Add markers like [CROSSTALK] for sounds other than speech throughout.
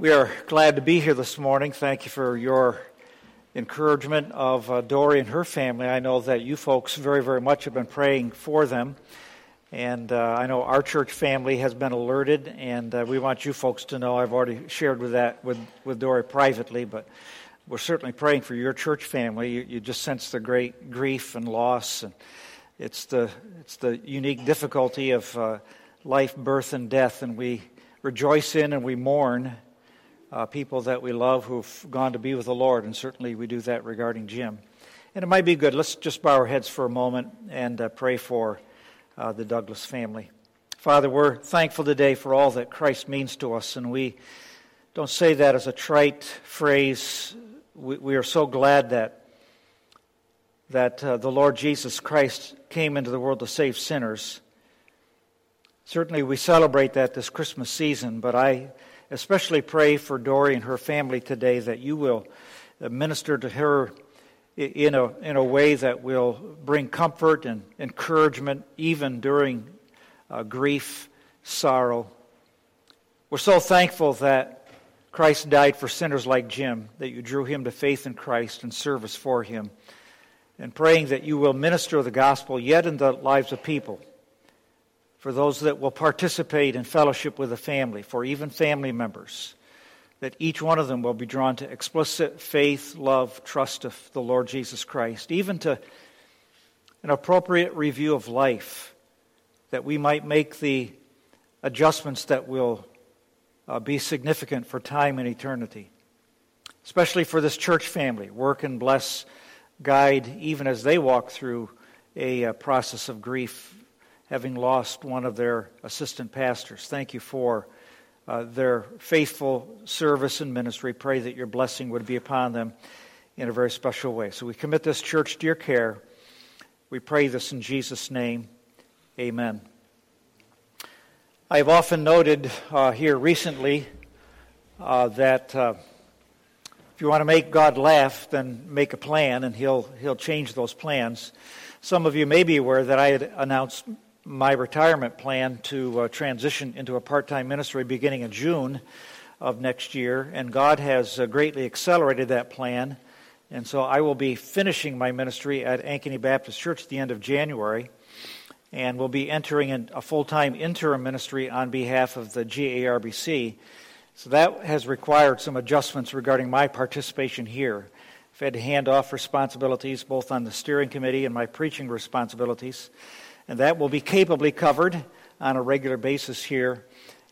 We are glad to be here this morning. Thank you for your encouragement of uh, Dory and her family. I know that you folks very, very much have been praying for them. And uh, I know our church family has been alerted, and uh, we want you folks to know. I've already shared with that with, with Dory privately, but we're certainly praying for your church family. You, you just sense the great grief and loss, and it's the it's the unique difficulty of uh, life, birth, and death, and we rejoice in and we mourn uh, people that we love who've gone to be with the Lord, and certainly we do that regarding Jim. And it might be good. Let's just bow our heads for a moment and uh, pray for uh, the Douglas family. Father, we're thankful today for all that Christ means to us, and we don't say that as a trite phrase. We, we are so glad that that uh, the Lord Jesus Christ came into the world to save sinners. Certainly, we celebrate that this Christmas season, but I especially pray for Dory and her family today that you will minister to her in a, in a way that will bring comfort and encouragement even during uh, grief, sorrow. We're so thankful that Christ died for sinners like Jim, that you drew him to faith in Christ and service for him, and praying that you will minister the gospel yet in the lives of people for those that will participate in fellowship with the family, for even family members, that each one of them will be drawn to explicit faith, love, trust of the Lord Jesus Christ, even to an appropriate review of life, that we might make the adjustments that will uh, be significant for time and eternity. Especially for this church family, work and bless, guide, even as they walk through a, uh, process of grief having lost one of their assistant pastors. Thank you for uh, their faithful service and ministry. Pray that your blessing would be upon them in a very special way. So we commit this church to your care. We pray this in Jesus' name. Amen. I have often noted uh, here recently uh, that uh, if you want to make God laugh, then make a plan, and He'll He'll change those plans. Some of you may be aware that I had announced my retirement plan to uh, transition into a part time ministry beginning in June of next year, and God has uh, greatly accelerated that plan. And so I will be finishing my ministry at Ankeny Baptist Church at the end of January, and will be entering in a full time interim ministry on behalf of the GARBC. So that has required some adjustments regarding my participation here. I've had to hand off responsibilities both on the steering committee and my preaching responsibilities and that will be capably covered on a regular basis here.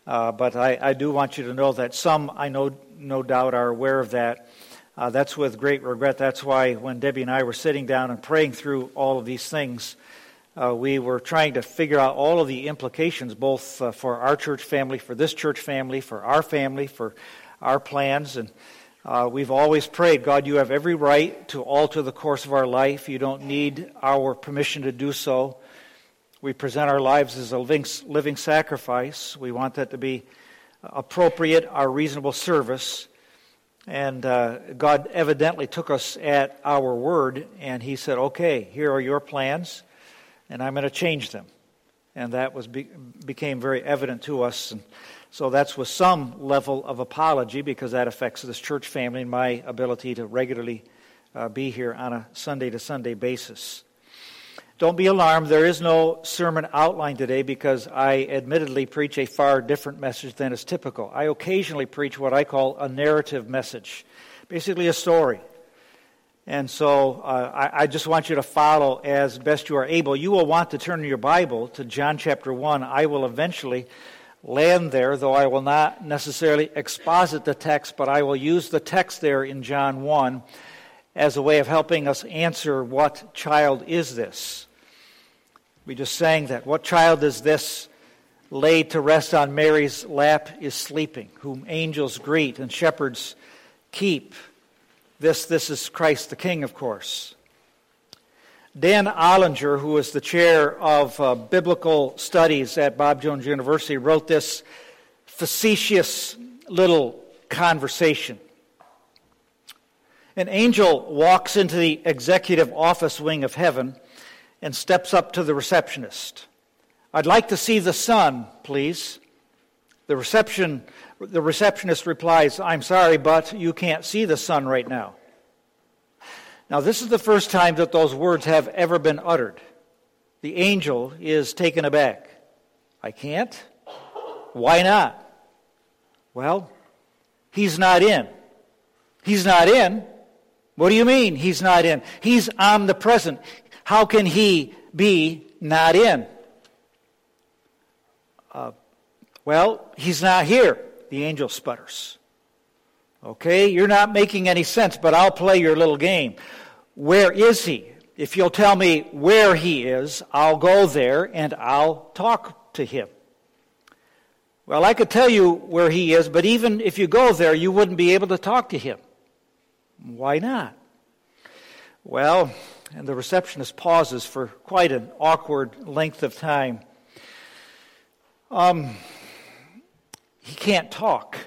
Uh, but I, I, do want you to know that some, I know, no doubt, are aware of that. Uh, that's with great regret. That's why when Debbie and I were sitting down and praying through all of these things, uh, we were trying to figure out all of the implications, both uh, for our church family, for this church family, for our family, for our plans. And uh, we've always prayed, God, you have every right to alter the course of our life. You don't need our permission to do so. We present our lives as a living, living sacrifice. We want that to be appropriate, our reasonable service. And uh, God evidently took us at our word, and He said, Okay, here are your plans, and I'm going to change them. And that was be, became very evident to us. And so that's with some level of apology because that affects this church family and my ability to regularly uh, be here on a Sunday to Sunday basis. Don't be alarmed. There is no sermon outline today because I admittedly preach a far different message than is typical. I occasionally preach what I call a narrative message, basically a story. And so uh, I, I, just want you to follow as best you are able. You will want to turn your Bible to John chapter 1. I will eventually land there, though I will not necessarily exposit the text, but I will use the text there in John 1 as a way of helping us answer what child is this? We just sang that. What child is this laid to rest on Mary's lap is sleeping, whom angels greet and shepherds keep? This, this is Christ the King, of course. Dan Olinger, who is the chair of uh, biblical studies at Bob Jones University, wrote this facetious little conversation. An angel walks into the executive office wing of heaven and steps up to the receptionist. I'd like to see the son, please. The reception The receptionist replies, I'm sorry, but you can't see the son right now. Now, this is the first time that those words have ever been uttered. The angel is taken aback. I can't? Why not? Well, he's not in. He's not in. What do you mean he's not in? He's omnipresent. How can he be not in? Uh, well, he's not here, the angel sputters. Okay, you're not making any sense, but I'll play your little game. Where is he? If you'll tell me where he is, I'll go there and I'll talk to him. Well, I could tell you where he is, but even if you go there, you wouldn't be able to talk to him. Why not? Well, and the receptionist pauses for quite an awkward length of time. Um, he can't talk.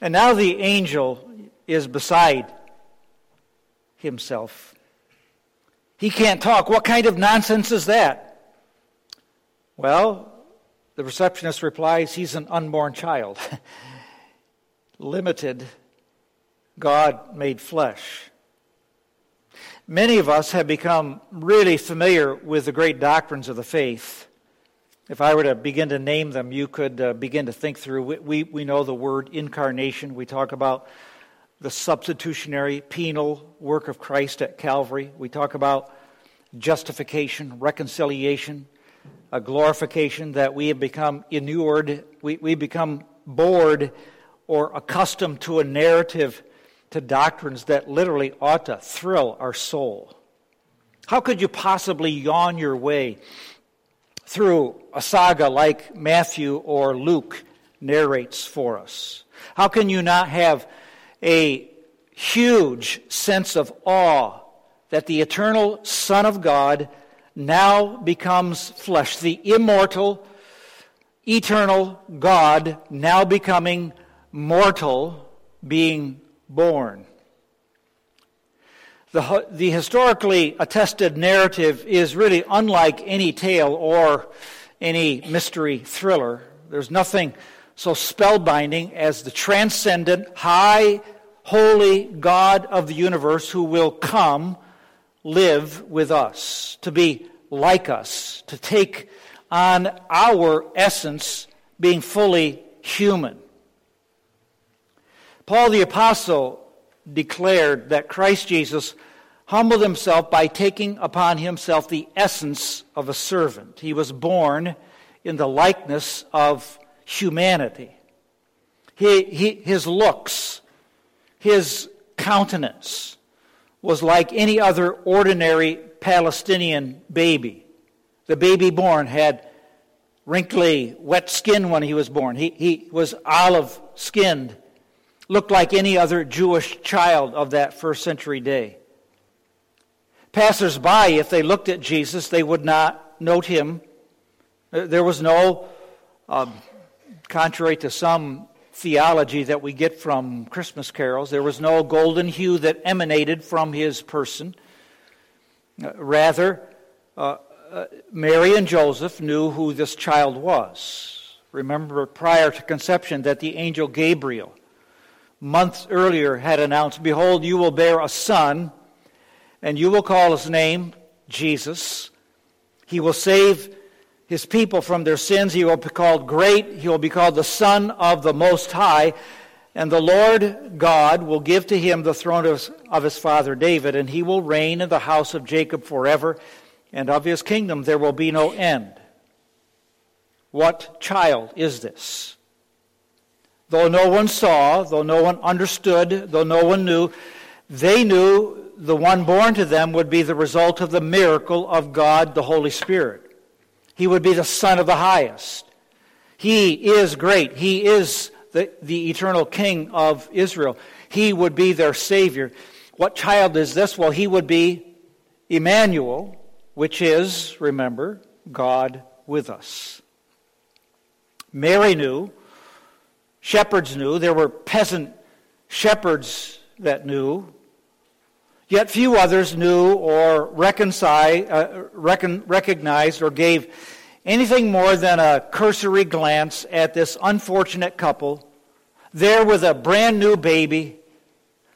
And now the angel is beside himself. He can't talk. What kind of nonsense is that? Well, the receptionist replies, He's an unborn child. [LAUGHS] Limited, God made flesh. Many of us have become really familiar with the great doctrines of the faith. If I were to begin to name them, you could uh, begin to think through. We, we, we know the word incarnation. We talk about the substitutionary penal work of Christ at Calvary. We talk about justification, reconciliation, a glorification that we have become inured, we, we become bored or accustomed to a narrative, to doctrines that literally ought to thrill our soul. How could you possibly yawn your way through a saga like Matthew or Luke narrates for us? How can you not have a huge sense of awe that the eternal Son of God now becomes flesh. The immortal, eternal God now becoming mortal, being born. The, the historically attested narrative is really unlike any tale or any mystery thriller. There's nothing so spellbinding as the transcendent, high, holy God of the universe who will come live with us, to be like us, to take on our essence, being fully human. Paul the Apostle declared that Christ Jesus humbled himself by taking upon himself the essence of a servant. He was born in the likeness of humanity. He, he, his looks, his countenance was like any other ordinary Palestinian baby. The baby born had wrinkly, wet skin when he was born. He, he was olive skinned, looked like any other Jewish child of that first century day. Passers-by, if they looked at Jesus, they would not note him. There was no um, contrary to some theology that we get from Christmas carols, there was no golden hue that emanated from his person. Uh, rather, uh, uh, Mary and Joseph knew who this child was. Remember, prior to conception, that the angel Gabriel, months earlier, had announced Behold, you will bear a son, and you will call his name Jesus. He will save his people from their sins. He will be called great. He will be called the Son of the Most High. And the Lord God will give to him the throne of, his father David, and he will reign in the house of Jacob forever, and of his kingdom there will be no end. What child is this? Though no one saw, though no one understood, though no one knew, they knew the one born to them would be the result of the miracle of God, the Holy Spirit. He would be the Son of the highest. He is great. He is the, the eternal King of Israel. He would be their Savior. What child is this? Well, he would be Emmanuel, which is, remember, God with us. Mary knew, shepherds knew, there were peasant shepherds that knew, Yet few others knew or uh, recon, recognized or gave anything more than a cursory glance at this unfortunate couple there with a brand new baby,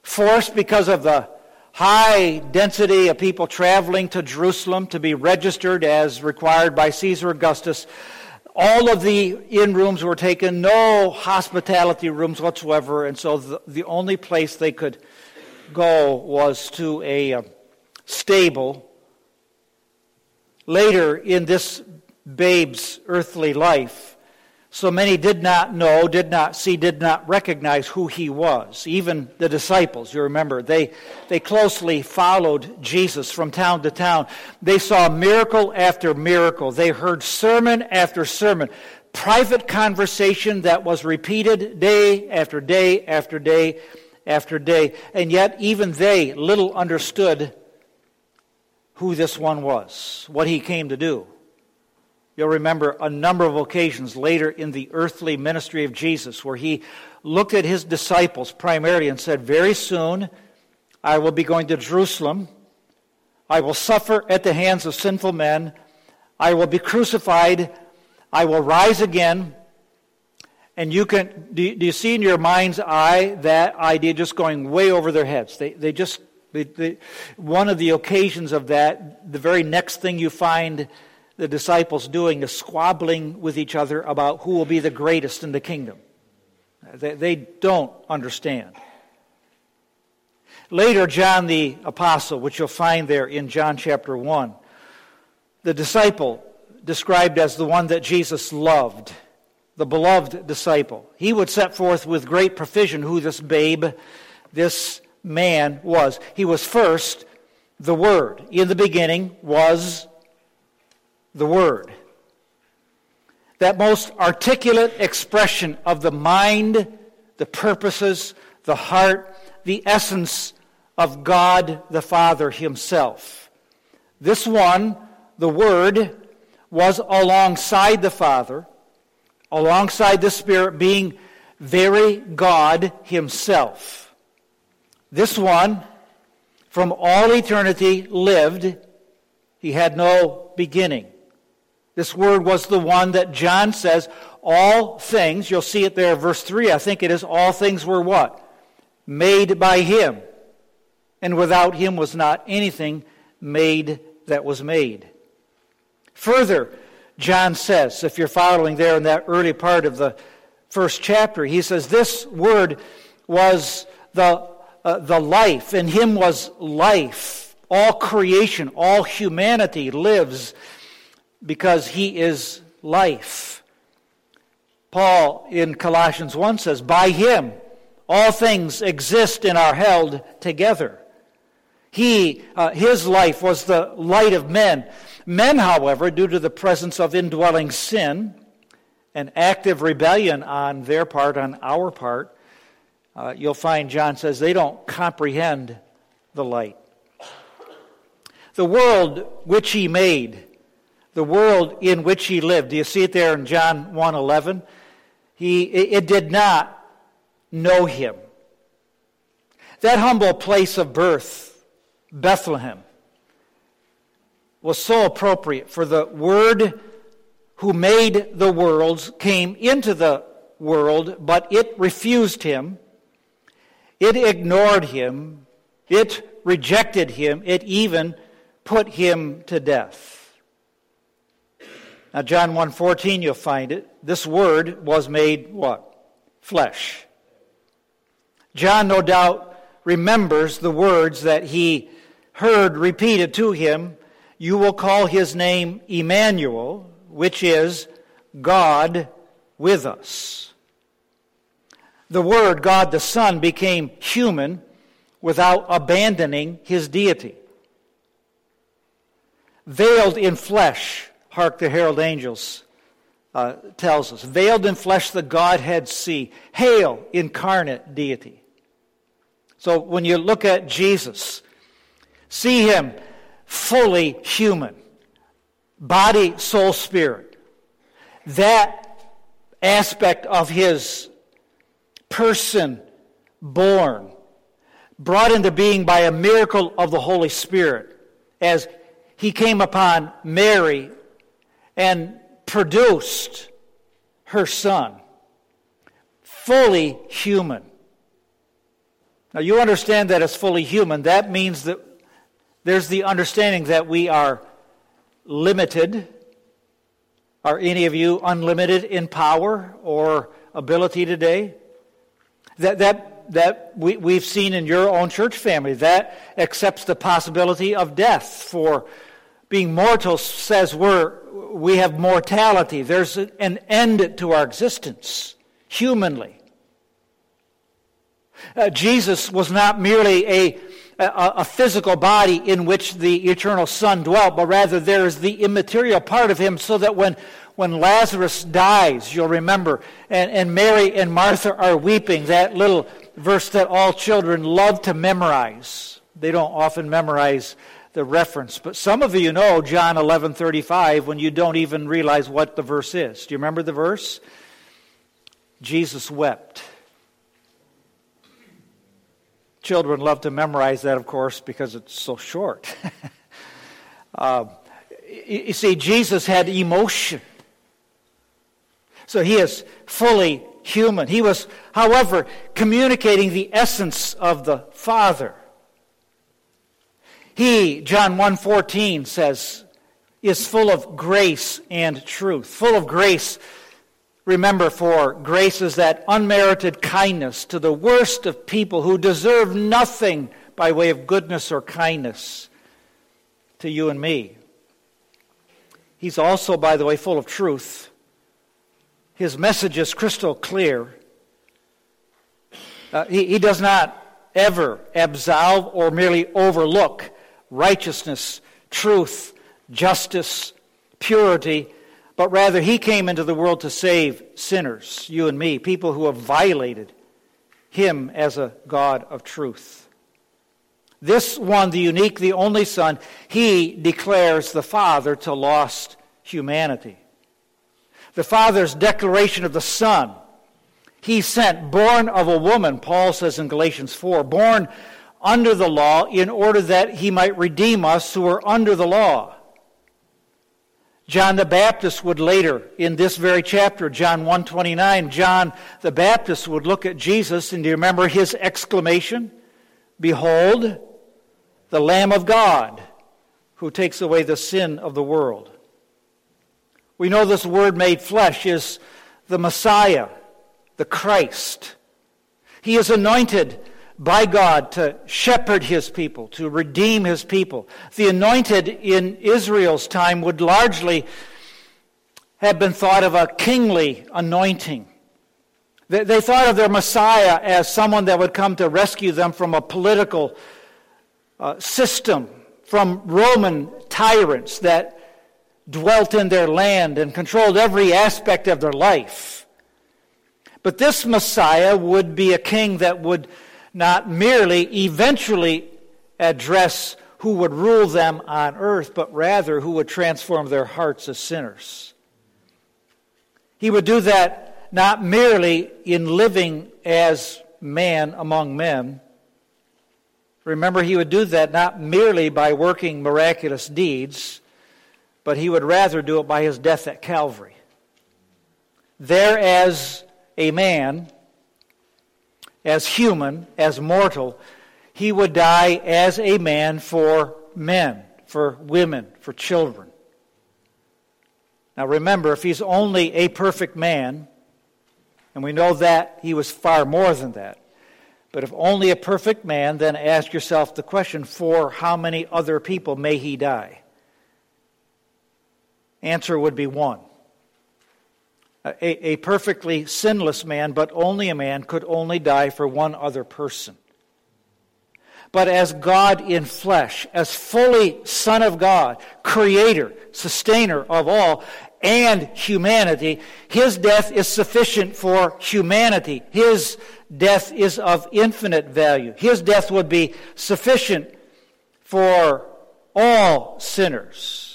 forced because of the high density of people traveling to Jerusalem to be registered as required by Caesar Augustus. All of the inn rooms were taken, no hospitality rooms whatsoever, and so the, the only place they could go was to a uh, stable. Later in this babe's earthly life, so many did not know, did not see, did not recognize who he was. Even the disciples, you remember, they, they closely followed Jesus from town to town. They saw miracle after miracle. They heard sermon after sermon, private conversation that was repeated day after day after day after day. And yet, even they little understood who this one was, what he came to do. You'll remember a number of occasions later in the earthly ministry of Jesus where he looked at his disciples primarily and said, Very soon I will be going to Jerusalem. I will suffer at the hands of sinful men. I will be crucified. I will rise again. And you can, do, do you see in your mind's eye that idea just going way over their heads? They, they just, they, they, one of the occasions of that, the very next thing you find the disciples doing is squabbling with each other about who will be the greatest in the kingdom. They, they don't understand. Later, John the Apostle, which you'll find there in John chapter 1, the disciple described as the one that Jesus loved, the beloved disciple. He would set forth with great precision who this babe, this man was. He was first the Word. In the beginning was the Word. That most articulate expression of the mind, the purposes, the heart, the essence of God the Father Himself. This one, the Word, was alongside the Father, alongside the Spirit, being very God Himself. This one, from all eternity, lived. He had no beginning. This word was the one that John says, all things, you'll see it there, verse 3, I think it is, all things were what? Made by him. And without him was not anything made that was made. Further, John says, if you're following there in that early part of the first chapter, he says, This word was the, uh, the life, in him was life. All creation, all humanity lives because he is life. Paul in Colossians 1 says, By him all things exist and are held together. He, uh, his life was the light of men. Men, however, due to the presence of indwelling sin and active rebellion on their part, on our part, uh, you'll find John says they don't comprehend the light. The world which he made the world in which he lived. Do you see it there in John 1:11? He it did not know him. That humble place of birth, Bethlehem, was so appropriate for the word who made the worlds came into the world, but it refused him. It ignored him. It rejected him. It even put him to death. Now, John 1.14, you'll find it. This word was made what? Flesh. John, no doubt, remembers the words that he heard repeated to him You will call his name Emmanuel, which is God with us. The Word, God the Son, became human without abandoning his deity. Veiled in flesh, Hark the herald angels uh, tells us. Veiled in flesh, the Godhead see. Hail, incarnate deity. So when you look at Jesus, see him fully human, body, soul, spirit. That aspect of his person born, brought into being by a miracle of the Holy Spirit, as he came upon Mary and produced her son, fully human. Now, you understand that as fully human. That means that there's the understanding that we are limited. Are any of you unlimited in power or ability today? That, that, that we, we've seen in your own church family. That accepts the possibility of death. For being mortal says we're, we have mortality. There's an end to our existence, humanly. Uh, Jesus was not merely a, a, a, physical body in which the eternal Son dwelt, but rather there is the immaterial part of him so that when, when Lazarus dies, you'll remember, and, and Mary and Martha are weeping, that little verse that all children love to memorize. They don't often memorize the reference, but some of you know John 11:35 when you don't even realize what the verse is. Do you remember the verse? Jesus wept. Children love to memorize that, of course, because it's so short. [LAUGHS] uh, you see, Jesus had emotion. So he is fully human. He was, however, communicating the essence of the Father. He, John 1:14 says, is full of grace and truth. Full of grace Remember, for grace is that unmerited kindness to the worst of people who deserve nothing by way of goodness or kindness to you and me. He's also, by the way, full of truth. His message is crystal clear. Uh, he, he does not ever absolve or merely overlook righteousness, truth, justice, purity, but rather he came into the world to save sinners, you and me, people who have violated him as a God of truth. This one, the unique, the only Son, he declares the Father to lost humanity. The Father's declaration of the Son, he sent, born of a woman, Paul says in Galatians 4, born under the law in order that he might redeem us who are under the law John the Baptist would later in this very chapter, John 129, John the Baptist would look at Jesus and do you remember his exclamation? Behold, the Lamb of God who takes away the sin of the world. We know this word made flesh is the Messiah, the Christ. He is anointed by God to shepherd his people, to redeem his people. The anointed in Israel's time would largely have been thought of a kingly anointing. They, thought of their Messiah as someone that would come to rescue them from a political uh, system, from Roman tyrants that dwelt in their land and controlled every aspect of their life. But this Messiah would be a king that would not merely eventually address who would rule them on earth, but rather who would transform their hearts as sinners. He would do that not merely in living as man among men. Remember, he would do that not merely by working miraculous deeds, but he would rather do it by his death at Calvary. There, as a man, as human, as mortal, he would die as a man for men, for women, for children. Now remember, if he's only a perfect man, and we know that he was far more than that, but if only a perfect man, then ask yourself the question for how many other people may he die? Answer would be one a, a perfectly sinless man, but only a man, could only die for one other person. But as God in flesh, as fully Son of God, Creator, Sustainer of all, and humanity, His death is sufficient for humanity. His death is of infinite value. His death would be sufficient for all sinners.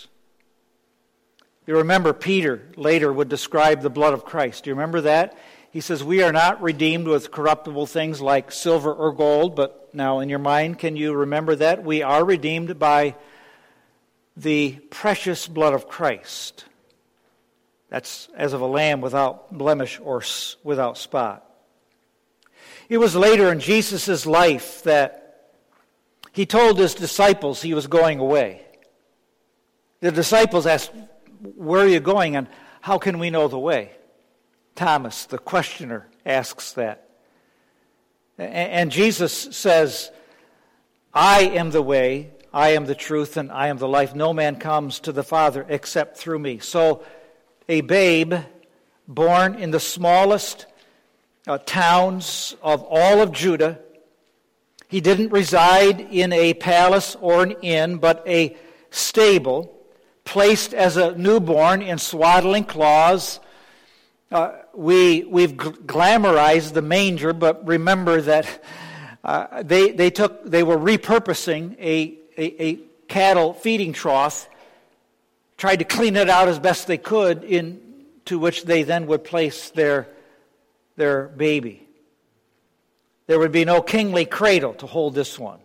You remember Peter later would describe the blood of Christ. Do you remember that? He says, We are not redeemed with corruptible things like silver or gold, but now in your mind, can you remember that? We are redeemed by the precious blood of Christ. That's as of a lamb without blemish or without spot. It was later in Jesus' life that he told his disciples he was going away. The disciples asked, Where are you going and how can we know the way? Thomas, the questioner, asks that. And Jesus says, I am the way, I am the truth, and I am the life. No man comes to the Father except through me. So, a babe born in the smallest uh, towns of all of Judah. He didn't reside in a palace or an inn, but a stable, placed as a newborn in swaddling cloths. Uh, we, we've glamorized the manger, but remember that uh, they, they, took, they were repurposing a, a, a cattle feeding trough, tried to clean it out as best they could, into which they then would place their their baby. There would be no kingly cradle to hold this one.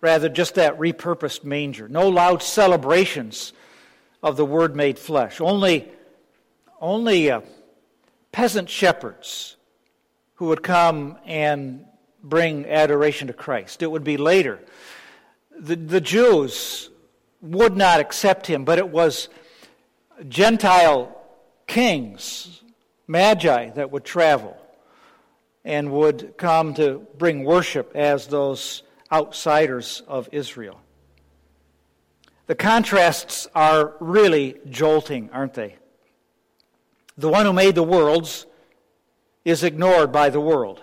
Rather, just that repurposed manger. No loud celebrations of the Word made flesh. Only, only uh, peasant shepherds who would come and bring adoration to Christ. It would be later. The, the Jews would not accept him, but it was Gentile kings magi that would travel and would come to bring worship as those outsiders of Israel. The contrasts are really jolting, aren't they? The one who made the worlds is ignored by the world.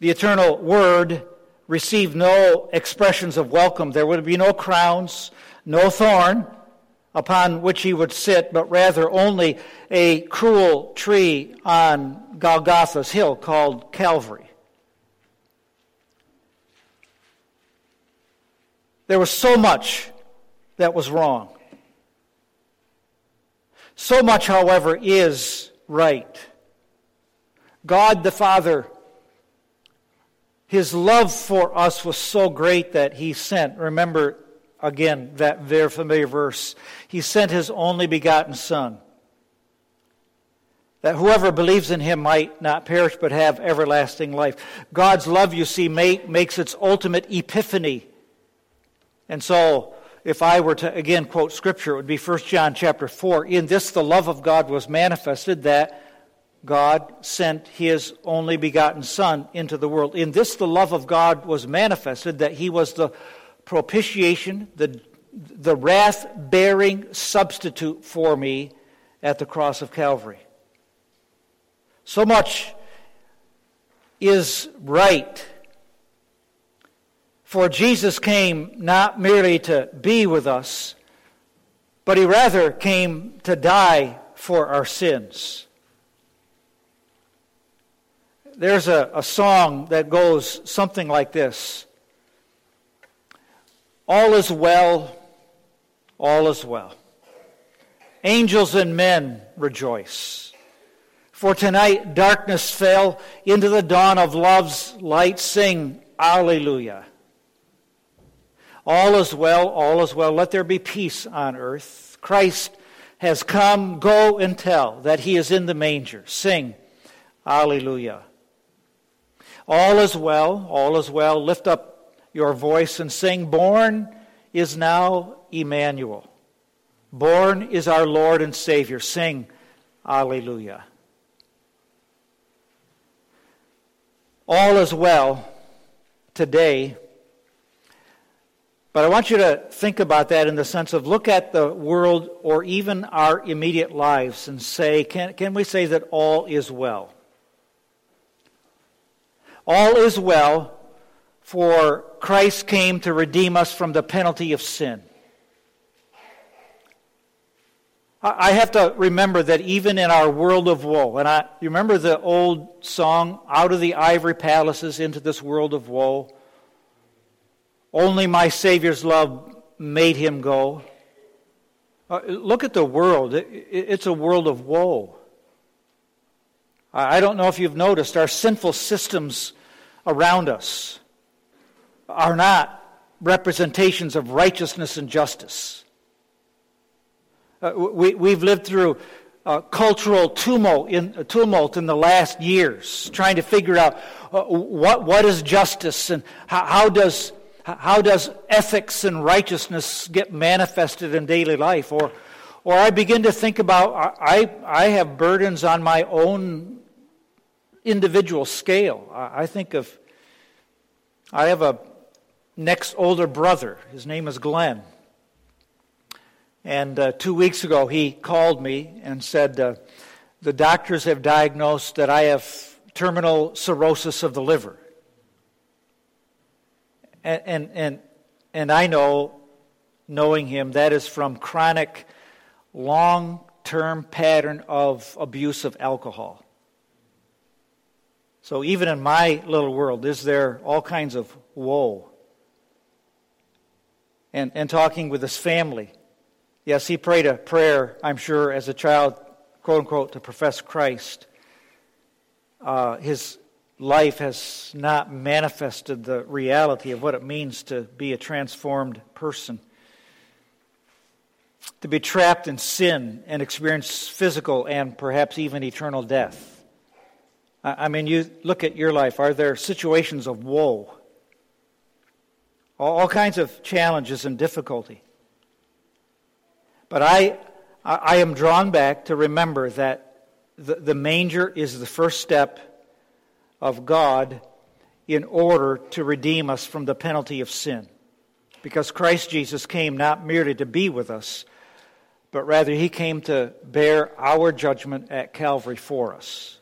The eternal Word received no expressions of welcome. There would be no crowns, no thorn, upon which he would sit, but rather only a cruel tree on Golgotha's hill called Calvary. There was so much that was wrong. So much, however, is right. God the Father, His love for us was so great that He sent, remember, Again, that very familiar verse. He sent his only begotten Son, that whoever believes in him might not perish but have everlasting life. God's love, you see, makes its ultimate epiphany. And so, if I were to again quote scripture, it would be 1 John chapter 4. In this the love of God was manifested that God sent his only begotten Son into the world. In this the love of God was manifested that he was the propitiation, the, the wrath bearing substitute for me at the cross of Calvary. So much is right. For Jesus came not merely to be with us, but he rather came to die for our sins. There's a, a song that goes something like this all is well, all is well. Angels and men rejoice. For tonight darkness fell into the dawn of love's light. Sing Alleluia. All is well, all is well. Let there be peace on earth. Christ has come. Go and tell that he is in the manger. Sing Alleluia. All is well, all is well. Lift up your voice and sing, Born is now Emmanuel. Born is our Lord and Savior. Sing, Alleluia. All is well today. But I want you to think about that in the sense of look at the world or even our immediate lives and say, can, can we say that all is well? All is well for Christ came to redeem us from the penalty of sin. I have to remember that even in our world of woe, and I you remember the old song, Out of the Ivory Palaces into this world of woe. Only my Savior's love made him go. Uh, look at the world. It, it, it's a world of woe. I don't know if you've noticed our sinful systems around us are not representations of righteousness and justice. Uh, we, we've lived through uh, cultural tumult in, tumult in the last years, trying to figure out uh, what, what is justice and how, how, does, how does ethics and righteousness get manifested in daily life. Or, or I begin to think about, I, I have burdens on my own individual scale. I, think of, I have a next older brother. His name is Glenn. And uh, two weeks ago, he called me and said, uh, The doctors have diagnosed that I have terminal cirrhosis of the liver. And, and, and, and I know, knowing him, that is from chronic, long term pattern of abuse of alcohol. So even in my little world, is there all kinds of woe? And, and talking with his family Yes, he prayed a prayer, I'm sure, as a child, quote unquote, to profess Christ. Uh, his life has not manifested the reality of what it means to be a transformed person. To be trapped in sin and experience physical and perhaps even eternal death. I mean, you look at your life. Are there situations of woe? All kinds of challenges and difficulty. But I, I am drawn back to remember that the, the manger is the first step of God in order to redeem us from the penalty of sin. Because Christ Jesus came not merely to be with us, but rather he came to bear our judgment at Calvary for us.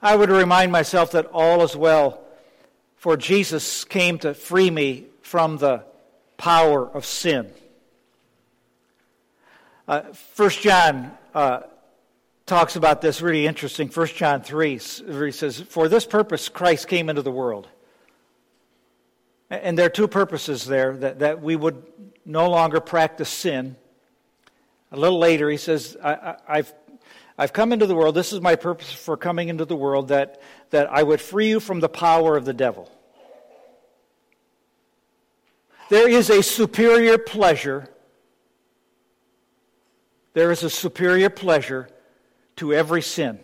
I would remind myself that all is well, for Jesus came to free me from the power of sin. Uh, First John uh, talks about this really interesting. First John 3, where he says, For this purpose Christ came into the world. And there are two purposes there that, that we would no longer practice sin. A little later, he says, I, have I've come into the world. This is my purpose for coming into the world, that, that I would free you from the power of the devil. There is a superior pleasure there is a superior pleasure to every sin.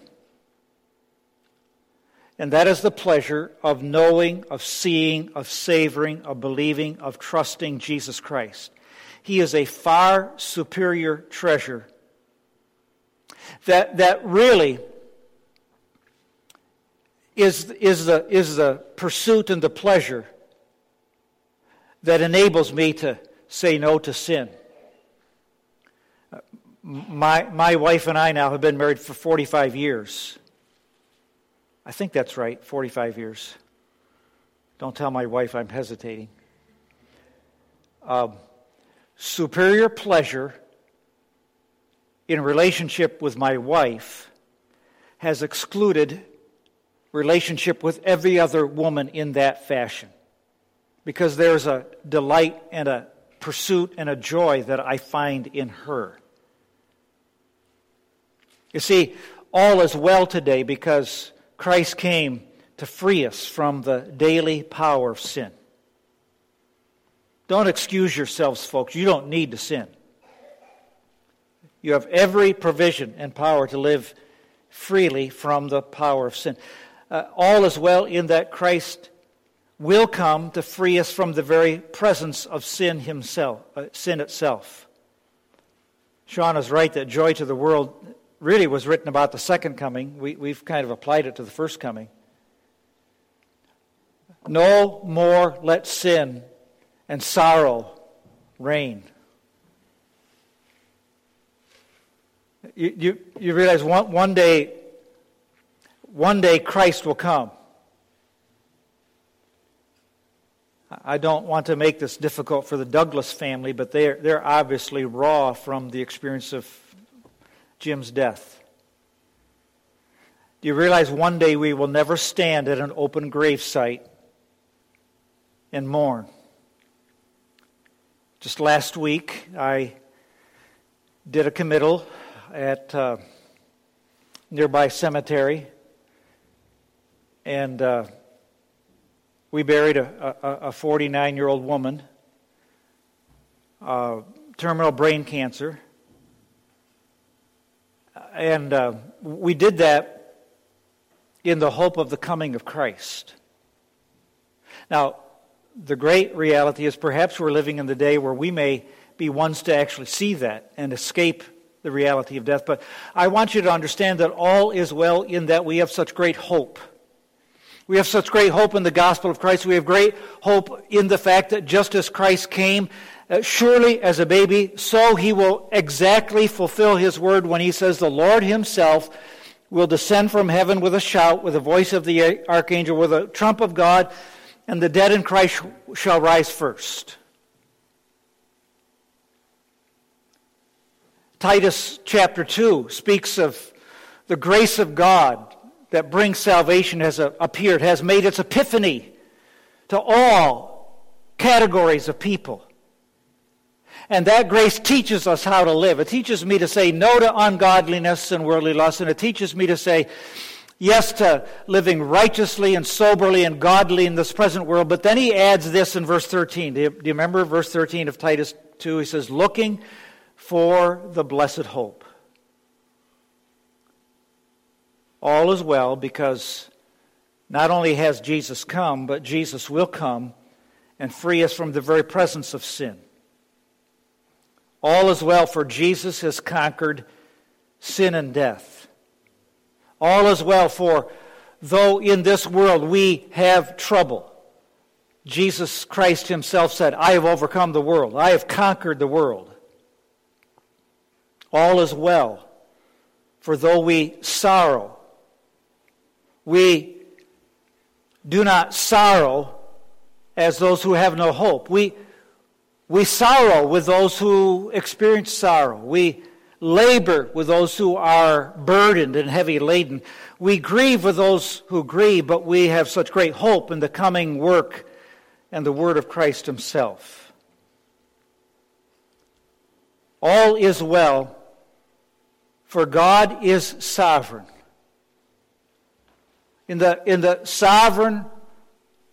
And that is the pleasure of knowing, of seeing, of savoring, of believing, of trusting Jesus Christ. He is a far superior treasure that, that really is, is, the, is the pursuit and the pleasure that enables me to say no to sin my, my wife and I now have been married for 45 years. I think that's right, 45 years. Don't tell my wife I'm hesitating. Um, superior pleasure in relationship with my wife has excluded relationship with every other woman in that fashion because there's a delight and a pursuit and a joy that I find in her. You see, all is well today because Christ came to free us from the daily power of sin. Don't excuse yourselves, folks. You don't need to sin. You have every provision and power to live freely from the power of sin. Uh, all is well in that Christ will come to free us from the very presence of sin himself, uh, sin itself. Sean is right that joy to the world really was written about the second coming. We, we've kind of applied it to the first coming. No more let sin and sorrow reign. You, you, you realize one, one day, one day Christ will come. I don't want to make this difficult for the Douglas family, but they're, they're obviously raw from the experience of Jim's death. Do you realize one day we will never stand at an open grave site and mourn? Just last week, I did a committal at uh, nearby cemetery, and uh, we buried a 49 year old woman. Uh, terminal brain cancer. And uh, we did that in the hope of the coming of Christ. Now, the great reality is perhaps we're living in the day where we may be ones to actually see that and escape the reality of death. But I want you to understand that all is well in that we have such great hope. We have such great hope in the gospel of Christ. We have great hope in the fact that just as Christ came, Uh, surely as a baby, so he will exactly fulfill his word when he says, The Lord himself will descend from heaven with a shout, with the voice of the archangel, with a trump of God, and the dead in Christ shall rise first. Titus chapter 2 speaks of the grace of God that brings salvation has uh, appeared, has made its epiphany to all categories of people. And that grace teaches us how to live. It teaches me to say no to ungodliness and worldly lust, and it teaches me to say yes to living righteously and soberly and godly in this present world. But then he adds this in verse 13. Do you, do you remember verse 13 of Titus 2? He says, looking for the blessed hope. All is well because not only has Jesus come, but Jesus will come and free us from the very presence of sin. All is well, for Jesus has conquered sin and death. All is well, for though in this world we have trouble, Jesus Christ Himself said, I have overcome the world, I have conquered the world. All is well, for though we sorrow, we do not sorrow as those who have no hope. We we sorrow with those who experience sorrow. We labor with those who are burdened and heavy laden. We grieve with those who grieve, but we have such great hope in the coming work and the word of Christ Himself. All is well, for God is sovereign. In the, in the sovereign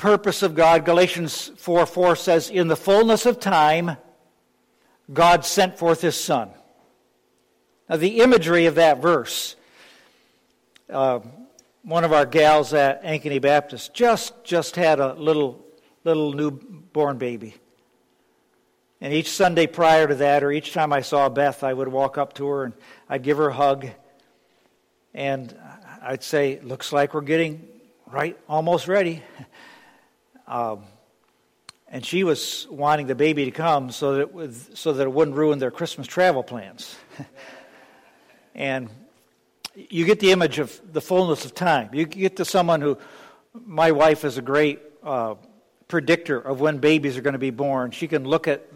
purpose of God, Galatians 4 4 says, In the fullness of time, God sent forth his Son. Now, the imagery of that verse, uh, one of our gals at Ankeny Baptist just, just had a little, little newborn baby. And each Sunday prior to that, or each time I saw Beth, I would walk up to her and I'd give her a hug. And I'd say, Looks like we're getting right, almost ready. Um, and she was wanting the baby to come so that it, would, so that it wouldn't ruin their Christmas travel plans. [LAUGHS] and you get the image of the fullness of time. You get to someone who, my wife is a great uh, predictor of when babies are going to be born. She can look at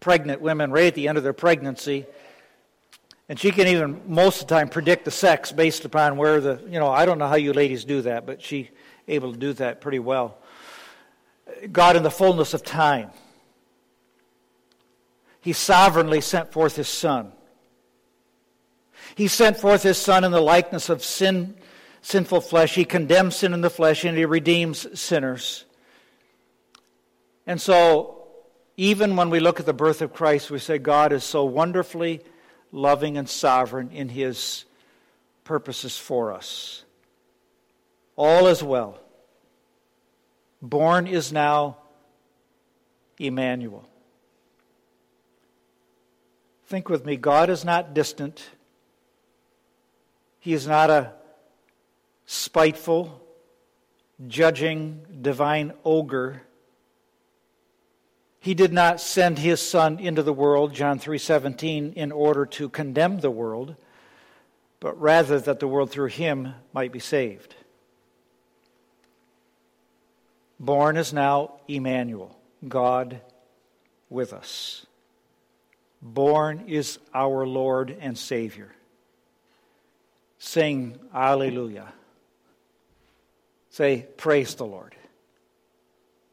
pregnant women right at the end of their pregnancy. And she can even, most of the time, predict the sex based upon where the, you know, I don't know how you ladies do that, but she able to do that pretty well. God in the fullness of time. He sovereignly sent forth his Son. He sent forth his Son in the likeness of sin, sinful flesh. He condemns sin in the flesh and he redeems sinners. And so, even when we look at the birth of Christ, we say God is so wonderfully loving and sovereign in his purposes for us. All is well. Born is now Emmanuel. Think with me God is not distant, He is not a spiteful, judging, divine ogre. He did not send his son into the world, John 3:17, in order to condemn the world, but rather that the world through him might be saved. Born is now Emmanuel, God with us. Born is our Lord and Savior. Sing Alleluia. Say, Praise the Lord.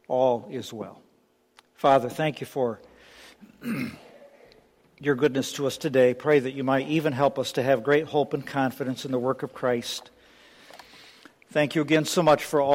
All is well. Father, thank you for [CLEARS THROAT] your goodness to us today. Pray that you might even help us to have great hope and confidence in the work of Christ. Thank you again so much for all.